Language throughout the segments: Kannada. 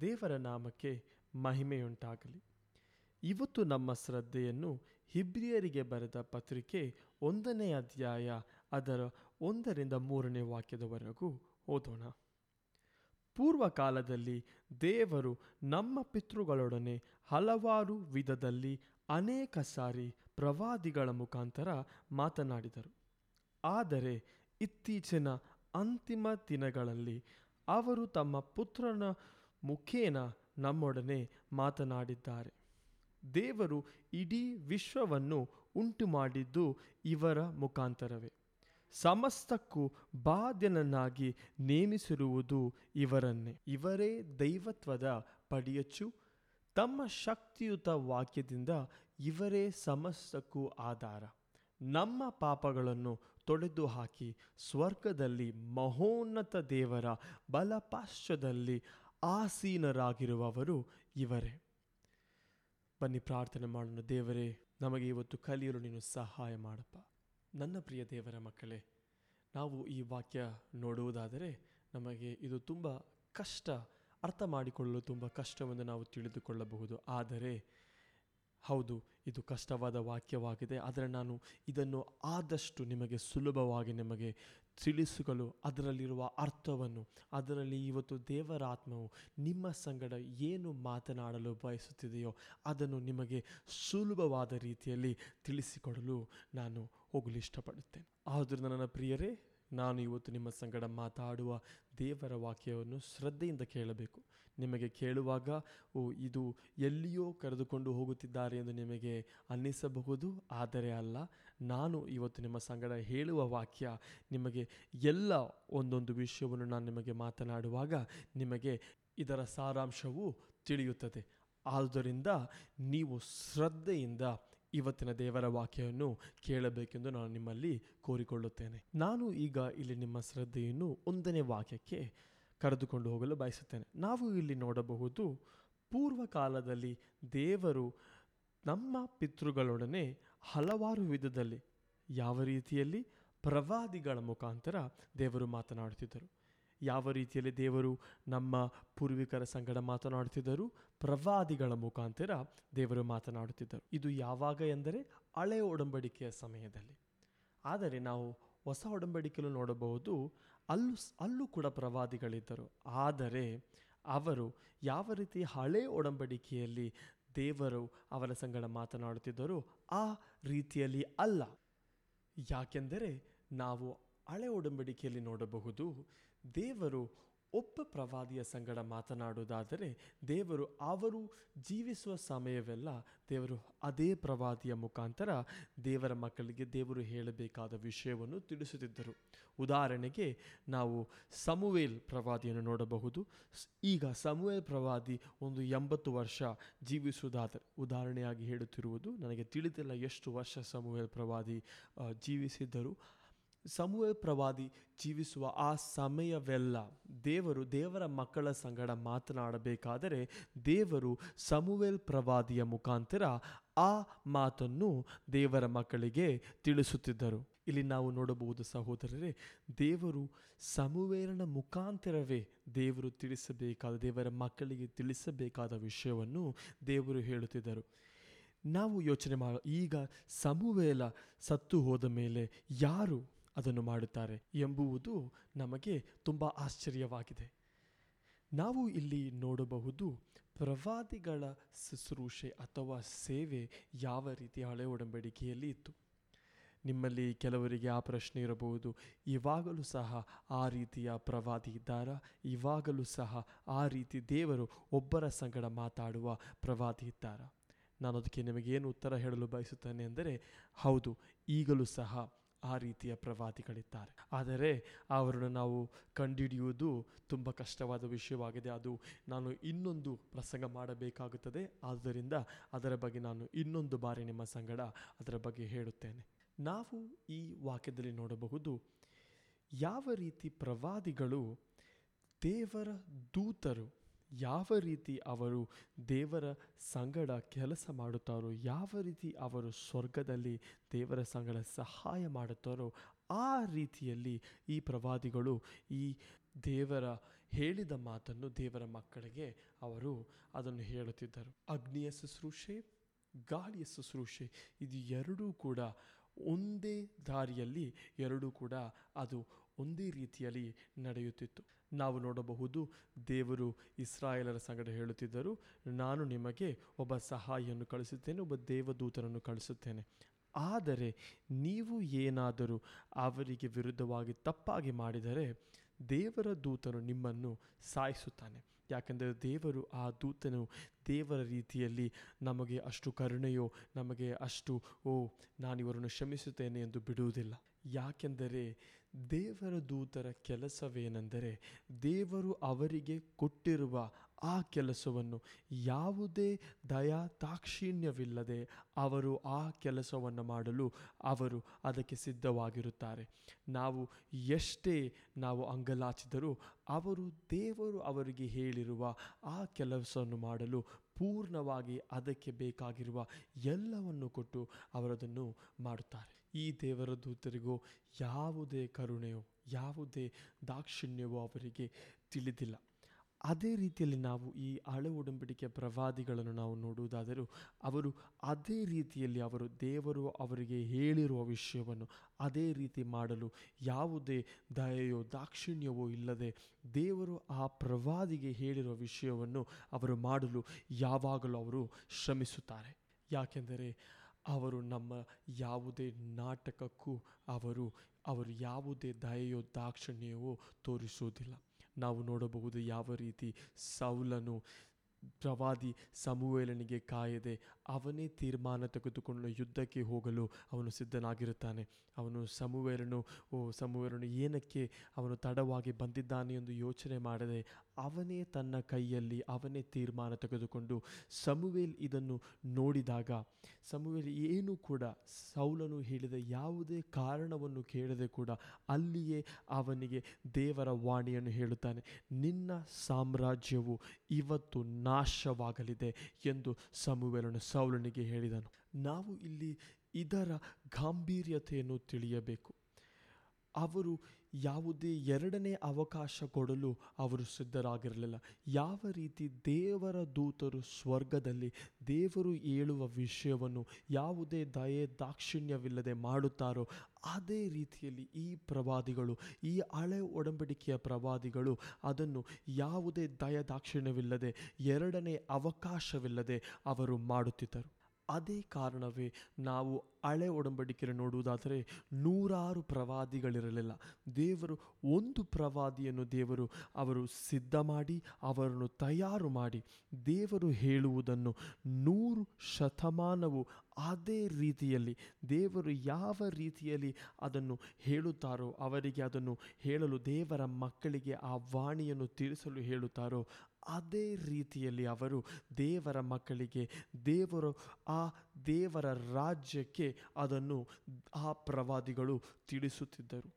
ದೇವರ ನಾಮಕ್ಕೆ ಮಹಿಮೆಯುಂಟಾಗಲಿ. ಇವತ್ತು ನಮ್ಮ ಶ್ರದ್ಧೆಯನ್ನು ಹಿಬ್ರಿಯರಿಗೆ ಬರೆದ ಪತ್ರಿಕೆ ಒಂದನೇ ಅಧ್ಯಾಯ ಅದರ ಒಂದರಿಂದ ಮೂರನೇ ವಾಕ್ಯದವರೆಗೂ ಓದೋಣ. ಪೂರ್ವಕಾಲದಲ್ಲಿ ದೇವರು ನಮ್ಮ ಪಿತೃಗಳೊಡನೆ ಹಲವಾರು ವಿಧದಲ್ಲಿ ಅನೇಕ ಸಾರಿ ಪ್ರವಾದಿಗಳ ಮುಖಾಂತರ ಮಾತನಾಡಿದರು. ಆದರೆ ಇತ್ತೀಚಿನ ಅಂತಿಮ ದಿನಗಳಲ್ಲಿ ಅವರು ತಮ್ಮ ಪುತ್ರನ ಮುಖೇನ ನಮ್ಮೊಡನೆ ಮಾತನಾಡಿದ್ದಾರೆ. ದೇವರು ಇಡೀ ವಿಶ್ವವನ್ನು ಉಂಟು ಮಾಡಿದ್ದು ಇವರ ಮುಖಾಂತರವೇ. ಸಮಸ್ತಕ್ಕೂ ಬಾಧ್ಯನನ್ನಾಗಿ ನೇಮಿಸಿರುವುದು ಇವರನ್ನೇ. ಇವರೇ ದೈವತ್ವದ ಪಡಿಯಚ್ಚು. ತಮ್ಮ ಶಕ್ತಿಯುತ ವಾಕ್ಯದಿಂದ ಇವರೇ ಸಮಸ್ತಕ್ಕೂ ಆಧಾರ. ನಮ್ಮ ಪಾಪಗಳನ್ನು ತೊಡೆದು ಹಾಕಿ ಸ್ವರ್ಗದಲ್ಲಿ ಮಹೋನ್ನತ ದೇವರ ಬಲಪಾಶ್ಚದಲ್ಲಿ ಆಸೀನರಾಗಿರುವವರು ಇವರೇ. ಬನ್ನಿ ಪ್ರಾರ್ಥನೆ ಮಾಡೋಣ. ದೇವರೇ, ನಮಗೆ ಇವತ್ತು ಕಲಿಯಲು ನೀನು ಸಹಾಯ ಮಾಡಪ್ಪ. ನನ್ನ ಪ್ರಿಯ ದೇವರ ಮಕ್ಕಳೇ, ನಾವು ಈ ವಾಕ್ಯ ನೋಡುವುದಾದರೆ ನಮಗೆ ಇದು ತುಂಬ ಕಷ್ಟ, ಅರ್ಥ ಮಾಡಿಕೊಳ್ಳಲು ತುಂಬ ಕಷ್ಟವೆಂದು ನಾವು ತಿಳಿದುಕೊಳ್ಳಬಹುದು. ಆದರೆ, ಹೌದು, ಇದು ಕಷ್ಟವಾದ ವಾಕ್ಯವಾಗಿದೆ. ಆದರೆ ನಾನು ಇದನ್ನು ಆದಷ್ಟು ನಿಮಗೆ ಸುಲಭವಾಗಿ ನಿಮಗೆ ತಿಳಿಸಲು ಅದರಲ್ಲಿರುವ ಅರ್ಥವನ್ನು, ಅದರಲ್ಲಿ ಇವತ್ತು ದೇವರಾತ್ಮವು ನಿಮ್ಮ ಸಂಗಡ ಏನು ಮಾತನಾಡಲು ಬಯಸುತ್ತಿದೆಯೋ ಅದನ್ನು ನಿಮಗೆ ಸುಲಭವಾದ ರೀತಿಯಲ್ಲಿ ತಿಳಿಸಿಕೊಡಲು ನಾನು ಹೋಗಲು ಇಷ್ಟಪಡುತ್ತೇನೆ. ಆದ್ದರಿಂದ ನನ್ನ ಪ್ರಿಯರೇ ನಾನು ಇವತ್ತು ನಿಮ್ಮ ಸಂಗಡ ಮಾತಾಡುವ ದೇವರ ವಾಕ್ಯವನ್ನು ಶ್ರದ್ಧೆಯಿಂದ ಕೇಳಬೇಕು. ನಿಮಗೆ ಕೇಳುವಾಗ, ಓ, ಇದು ಎಲ್ಲಿಯೋ ಕರೆದುಕೊಂಡು ಹೋಗುತ್ತಿದ್ದಾರೆ ಎಂದು ನಿಮಗೆ ಅನ್ನಿಸಬಹುದು, ಆದರೆ ಅಲ್ಲ, ನಾನು ಇವತ್ತು ನಿಮ್ಮ ಸಂಗಡ ಹೇಳುವ ವಾಕ್ಯ ನಿಮಗೆ ಎಲ್ಲ ಒಂದೊಂದು ವಿಷಯವನ್ನು ನಾನು ನಿಮಗೆ ಮಾತನಾಡುವಾಗ ನಿಮಗೆ ಇದರ ಸಾರಾಂಶವು ತಿಳಿಯುತ್ತದೆ. ಆದುದರಿಂದ ನೀವು ಶ್ರದ್ಧೆಯಿಂದ ಇವತ್ತಿನ ದೇವರ ವಾಕ್ಯವನ್ನು ಕೇಳಬೇಕೆಂದು ನಾನು ನಿಮ್ಮಲ್ಲಿ ಕೋರಿಕೊಳ್ಳುತ್ತೇನೆ. ನಾನು ಈಗ ಇಲ್ಲಿ ನಿಮ್ಮ ಶ್ರದ್ಧೆಯನ್ನು ಒಂದನೇ ವಾಕ್ಯಕ್ಕೆ ಕರೆದುಕೊಂಡು ಹೋಗಲು ಬಯಸುತ್ತೇನೆ. ನಾವು ಇಲ್ಲಿ ನೋಡಬಹುದು, ಪೂರ್ವಕಾಲದಲ್ಲಿ ದೇವರು ನಮ್ಮ ಪಿತೃಗಳೊಡನೆ ಹಲವಾರು ವಿಧದಲ್ಲಿ, ಯಾವ ರೀತಿಯಲ್ಲಿ ಪ್ರವಾದಿಗಳ ಮುಖಾಂತರ ದೇವರು ಮಾತನಾಡುತ್ತಿದ್ದರು. ಯಾವ ರೀತಿಯಲ್ಲಿ ದೇವರು ನಮ್ಮ ಪೂರ್ವಿಕರ ಸಂಗಡ ಮಾತನಾಡುತ್ತಿದ್ದರು? ಪ್ರವಾದಿಗಳ ಮುಖಾಂತರ ದೇವರು ಮಾತನಾಡುತ್ತಿದ್ದರು. ಇದು ಯಾವಾಗ ಎಂದರೆ ಹಳೆಯ ಒಡಂಬಡಿಕೆಯ ಸಮಯದಲ್ಲಿ. ಆದರೆ ನಾವು ಹೊಸ ಒಡಂಬಡಿಕೆಯಲ್ಲೂ ನೋಡಬಹುದು. ಅಲ್ಲೂ ಅಲ್ಲೂ ಕೂಡ ಪ್ರವಾದಿಗಳಿದ್ದರು. ಆದರೆ ಅವರು ಯಾವ ರೀತಿ ಹಳೆ ಒಡಂಬಡಿಕೆಯಲ್ಲಿ ದೇವರು ಅವರ ಸಂಗಡ ಮಾತನಾಡುತ್ತಿದ್ದರು? ಆ ರೀತಿಯಲ್ಲಿ ಅಲ್ಲ. ಯಾಕೆಂದರೆ ನಾವು ಹಳೆ ಒಡಂಬಡಿಕೆಯಲ್ಲಿ ನೋಡಬಹುದು. ದೇವರು ಒಬ್ಬ ಪ್ರವಾದಿಯ ಸಂಗಡ ಮಾತನಾಡುವುದಾದರೆ ದೇವರು ಅವರು ಜೀವಿಸುವ ಸಮಯವೆಲ್ಲ ದೇವರು ಅದೇ ಪ್ರವಾದಿಯ ಮುಖಾಂತರ ದೇವರ ಮಕ್ಕಳಿಗೆ ದೇವರು ಹೇಳಬೇಕಾದ ವಿಷಯವನ್ನು ತಿಳಿಸುತ್ತಿದ್ದರು. ಉದಾಹರಣೆಗೆ ನಾವು ಸಮುವೇಲ್ ಪ್ರವಾದಿಯನ್ನು ನೋಡಬಹುದು. ಈಗ ಸಮುವೇಲ್ ಪ್ರವಾದಿ ಒಂದು ಎಂಬತ್ತು ವರ್ಷ ಜೀವಿಸುವುದಾದರೆ ಉದಾಹರಣೆಯಾಗಿ ಹೇಳುತ್ತಿರುವುದು ನನಗೆ ತಿಳಿದಿಲ್ಲ ಎಷ್ಟು ವರ್ಷ ಸಮುವೇಲ್ ಪ್ರವಾದಿ ಜೀವಿಸಿದ್ದರು. ಸಮುವೆ ಪ್ರವಾದಿ ಜೀವಿಸುವ ಆ ಸಮಯವೆಲ್ಲ ದೇವರು ದೇವರ ಮಕ್ಕಳ ಸಂಗಡ ಮಾತನಾಡಬೇಕಾದರೆ ದೇವರು ಸಮುವೇಲ್ ಪ್ರವಾದಿಯ ಮುಖಾಂತರ ಆ ಮಾತನ್ನು ದೇವರ ಮಕ್ಕಳಿಗೆ ತಿಳಿಸುತ್ತಿದ್ದರು. ಇಲ್ಲಿ ನಾವು ನೋಡಬಹುದು ಸಹೋದರರೇ, ದೇವರು ಸಮುವೇಲನ ಮುಖಾಂತರವೇ ದೇವರು ತಿಳಿಸಬೇಕಾದ, ದೇವರ ಮಕ್ಕಳಿಗೆ ತಿಳಿಸಬೇಕಾದ ವಿಷಯವನ್ನು ದೇವರು ಹೇಳುತ್ತಿದ್ದರು. ನಾವು ಯೋಚನೆ ಮಾಡ, ಈಗ ಸಮುವೇಲ ಸತ್ತು ಹೋದ ಮೇಲೆ ಯಾರು ಅದನ್ನು ಮಾಡುತ್ತಾರೆ ಎಂಬುವುದು ನಮಗೆ ತುಂಬ ಆಶ್ಚರ್ಯವಾಗಿದೆ. ನಾವು ಇಲ್ಲಿ ನೋಡಬಹುದು ಪ್ರವಾದಿಗಳ ಶುಶ್ರೂಷೆ ಅಥವಾ ಸೇವೆ ಯಾವ ರೀತಿ ಹಳೆ ಒಡಂಬಡಿಕೆಯಲ್ಲಿ ಇತ್ತು. ನಿಮ್ಮಲ್ಲಿ ಕೆಲವರಿಗೆ ಆ ಪ್ರಶ್ನೆ ಇರಬಹುದು, ಇವಾಗಲೂ ಸಹ ಆ ರೀತಿಯ ಪ್ರವಾದಿ ಇದ್ದಾರಾ? ಇವಾಗಲೂ ಸಹ ಆ ರೀತಿ ದೇವರು ಒಬ್ಬರ ಸಂಗಡ ಮಾತಾಡುವ ಪ್ರವಾದಿ ಇದ್ದಾರಾ? ನಾನು ಅದಕ್ಕೆ ನಿಮಗೇನು ಉತ್ತರ ಹೇಳಲು ಬಯಸುತ್ತೇನೆ ಅಂದರೆ ಹೌದು, ಈಗಲೂ ಸಹ ಆ ರೀತಿಯ ಪ್ರವಾದಿಗಳಿದ್ದಾರೆ. ಆದರೆ ಅವರನ್ನು ನಾವು ಕಂಡುಹಿಡಿಯುವುದು ತುಂಬ ಕಷ್ಟವಾದ ವಿಷಯವಾಗಿದೆ. ಅದು ನಾನು ಇನ್ನೊಂದು ಪ್ರಸಂಗ ಮಾಡಬೇಕಾಗುತ್ತದೆ. ಆದ್ದರಿಂದ ಅದರ ಬಗ್ಗೆ ನಾನು ಇನ್ನೊಂದು ಬಾರಿ ನಿಮ್ಮ ಸಂಗಡ ಅದರ ಬಗ್ಗೆ ಹೇಳುತ್ತೇನೆ. ನಾವು ಈ ವಾಕ್ಯದಲ್ಲಿ ನೋಡಬಹುದು, ಯಾವ ರೀತಿ ಪ್ರವಾದಿಗಳು ದೇವರ ದೂತರು ಯಾವ ರೀತಿ ಅವರು ದೇವರ ಸಂಗಡ ಕೆಲಸ ಮಾಡುತ್ತಾರೋ, ಯಾವ ರೀತಿ ಅವರು ಸ್ವರ್ಗದಲ್ಲಿ ದೇವರ ಸಂಗಡ ಸಹಾಯ ಮಾಡುತ್ತಾರೋ, ಆ ರೀತಿಯಲ್ಲಿ ಈ ಪ್ರವಾದಿಗಳು ಈ ದೇವರ ಹೇಳಿದ ಮಾತನ್ನು ದೇವರ ಮಕ್ಕಳಿಗೆ ಅವರು ಅದನ್ನು ಹೇಳುತ್ತಿದ್ದರು. ಅಗ್ನಿಯ ಶುಶ್ರೂಷೆ, ಗಾಳಿಯ ಶುಶ್ರೂಷೆ, ಇದು ಎರಡೂ ಕೂಡ ಒಂದೇ ದಾರಿಯಲ್ಲಿ, ಎರಡೂ ಕೂಡ ಅದು ಒಂದೇ ರೀತಿಯಲ್ಲಿ ನಡೆಯುತ್ತಿತ್ತು. ನಾವು ನೋಡಬಹುದು. ದೇವರು ಇಸ್ರಾಯೇಲರ ಸಂಗಡ ಹೇಳುತ್ತಿದ್ದರು, ನಾನು ನಿಮಗೆ ಒಬ್ಬ ಸಹಾಯಿಯನ್ನು ಕಳಿಸುತ್ತೇನೆ ಒಬ್ಬ ದೇವದೂತನನ್ನು ಕಳಿಸುತ್ತೇನೆ ಆದರೆ ನೀವು ಏನಾದರೂ ಅವರಿಗೆ ವಿರುದ್ಧವಾಗಿ ತಪ್ಪಾಗಿ ಮಾಡಿದರೆ ದೇವರ ದೂತನು ನಿಮ್ಮನ್ನು ಸಾಯಿಸುತ್ತಾನೆ. ಯಾಕೆಂದರೆ ದೇವರು ಆ ದೂತನು ದೇವರ ರೀತಿಯಲ್ಲಿ ನಮಗೆ ಅಷ್ಟು ಕರುಣೆಯೋ, ನಮಗೆ ಅಷ್ಟು, ಓ, ನಾನಿವರನ್ನು ಕ್ಷಮಿಸುತ್ತೇನೆ ಎಂದು ಬಿಡುವುದಿಲ್ಲ. ಯಾಕೆಂದರೆ ದೇವರ ದೂತರ ಕೆಲಸವೇನೆಂದರೆ ದೇವರು ಅವರಿಗೆ ಕೊಟ್ಟಿರುವ ಆ ಕೆಲಸವನ್ನು ಯಾವುದೇ ದಯಾ ತಾಕ್ಷಿಣ್ಯವಿಲ್ಲದೆ ಅವರು ಆ ಕೆಲಸವನ್ನು ಮಾಡಲು ಅವರು ಅದಕ್ಕೆ ಸಿದ್ಧವಾಗಿರುತ್ತಾರೆ. ನಾವು ಎಷ್ಟೇ ನಾವು ಅಂಗಲಾಚಿದರೂ ಅವರು ದೇವರು ಅವರಿಗೆ ಹೇಳಿರುವ ಆ ಕೆಲಸವನ್ನು ಮಾಡಲು ಪೂರ್ಣವಾಗಿ ಅದಕ್ಕೆ ಬೇಕಾಗಿರುವ ಎಲ್ಲವನ್ನು ಕೊಟ್ಟು ಅವರದನ್ನು ಮಾಡುತ್ತಾರೆ. ಈ ದೇವರ ದೂತರಿಗೂ ಯಾವುದೇ ಕರುಣೆಯೋ, ಯಾವುದೇ ದಾಕ್ಷಿಣ್ಯವೋ ಅವರಿಗೆ ತಿಳಿದಿಲ್ಲ. ಅದೇ ರೀತಿಯಲ್ಲಿ ನಾವು ಈ ಹಳೆ ಒಡಂಬಡಿಕೆಯ ಪ್ರವಾದಿಗಳನ್ನು ನಾವು ನೋಡುವುದಾದರೂ ಅವರು ಅದೇ ರೀತಿಯಲ್ಲಿ ಅವರು ದೇವರು ಅವರಿಗೆ ಹೇಳಿರುವ ವಿಷಯವನ್ನು ಅದೇ ರೀತಿ ಮಾಡಲು ಯಾವುದೇ ದಯೆಯೋ, ದಾಕ್ಷಿಣ್ಯವೋ ಇಲ್ಲದೆ ದೇವರು ಆ ಪ್ರವಾದಿಗೆ ಹೇಳಿರುವ ವಿಷಯವನ್ನು ಅವರು ಮಾಡಲು ಯಾವಾಗಲೂ ಅವರು ಶ್ರಮಿಸುತ್ತಾರೆ. ಯಾಕೆಂದರೆ ಅವರು ನಮ್ಮ ಯಾವುದೇ ನಾಟಕಕ್ಕೂ ಅವರು ಅವರು ಯಾವುದೇ ದಯೆಯೋ ದಾಕ್ಷಿಣ್ಯವೋ ತೋರಿಸುವುದಿಲ್ಲ. ನಾವು ನೋಡಬಹುದು ಯಾವ ರೀತಿ ಸೌಲನು ಪ್ರವಾದಿ ಸಮುವೇಲನಿಗೆ ಕಾಯದೆ ಅವನೇ ತೀರ್ಮಾನ ತೆಗೆದುಕೊಂಡು ಯುದ್ಧಕ್ಕೆ ಹೋಗಲು ಅವನು ಸಿದ್ಧನಾಗಿರುತ್ತಾನೆ. ಅವನು ಸಮುವೇಲನು, ಓ ಸಮುವೇಲನು ಏನಕ್ಕೆ ಅವನು ತಡವಾಗಿ ಬಂದಿದ್ದಾನೆ ಎಂದು ಯೋಚನೆ ಮಾಡದೆ ಅವನೇ ತನ್ನ ಕೈಯಲ್ಲಿ, ಅವನೇ ತೀರ್ಮಾನ ತೆಗೆದುಕೊಂಡು ಸಮುವೇಲ್ ಇದನ್ನು ನೋಡಿದಾಗ ಸಮುವೇಲ್ ಏನು ಕೂಡ ಸೌಲನು ಹೇಳಿದ ಯಾವುದೇ ಕಾರಣವನ್ನು ಕೇಳದೆ ಕೂಡ ಅಲ್ಲಿಯೇ ಅವನಿಗೆ ದೇವರ ವಾಣಿಯನ್ನು ಹೇಳುತ್ತಾನೆ, ನಿನ್ನ ಸಾಮ್ರಾಜ್ಯವು ಇವತ್ತು ನಾಶವಾಗಲಿದೆ ಎಂದು ಸಮುವೇಲನು ಸೌಲನಿಗೆ ಹೇಳಿದನು. ನಾವು ಇಲ್ಲಿ ಇದರ ಗಾಂಭೀರ್ಯತೆಯನ್ನು ತಿಳಿಯಬೇಕು. ಅವರು ಯಾವುದೇ ಎರಡನೇ ಅವಕಾಶ ಕೊಡಲು ಅವರು ಸಿದ್ಧರಾಗಿರಲಿಲ್ಲ. ಯಾವ ರೀತಿ ದೇವರ ದೂತರು ಸ್ವರ್ಗದಲ್ಲಿ ದೇವರು ಹೇಳುವ ವಿಷಯವನ್ನು ಯಾವುದೇ ದಯೆ ದಾಕ್ಷಿಣ್ಯವಿಲ್ಲದೆ ಮಾಡುತ್ತಾರೋ, ಅದೇ ರೀತಿಯಲ್ಲಿ ಈ ಪ್ರವಾದಿಗಳು, ಈ ಹಳೆ ಒಡಂಬಡಿಕೆಯ ಪ್ರವಾದಿಗಳು ಅದನ್ನು ಯಾವುದೇ ದಯ ದಾಕ್ಷಿಣ್ಯವಿಲ್ಲದೆ ಎರಡನೇ ಅವಕಾಶವಿಲ್ಲದೆ ಅವರು ಮಾಡುತ್ತಿದ್ದರು. ಅದೇ ಕಾರಣವೇ ನಾವು ಹಳೆ ಒಡಂಬಡಿಕೆಯನ್ನು ನೋಡುವುದಾದರೆ ನೂರಾರು ಪ್ರವಾದಿಗಳಿರಲಿಲ್ಲ. ದೇವರು ಒಂದು ಪ್ರವಾದಿಯನ್ನು ದೇವರು ಅವರು ಸಿದ್ಧ ಮಾಡಿ ಅವರನ್ನು ತಯಾರು ಮಾಡಿ ದೇವರು ಹೇಳುವುದನ್ನು ನೂರು ಶತಮಾನವು ಅದೇ ರೀತಿಯಲ್ಲಿ ದೇವರು ಯಾವ ರೀತಿಯಲ್ಲಿ ಅದನ್ನು ಹೇಳುತ್ತಾರೋ ಅವರಿಗೆ ಅದನ್ನು ಹೇಳಲು ದೇವರ ಮಕ್ಕಳಿಗೆ ಆ ವಾಣಿಯನ್ನು ತಿಳಿಸಲು ಹೇಳುತ್ತಾರೋ ಅದೇ ರೀತಿಯಲ್ಲಿ ಅವರು ದೇವರ ಮಕ್ಕಳಿಗೆ ದೇವರು ಆ ದೇವರ ರಾಜ್ಯಕ್ಕೆ ಅದನ್ನು ಆ ಪ್ರವಾದಿಗಳು ತಿಳಿಸುತ್ತಿದ್ದರು.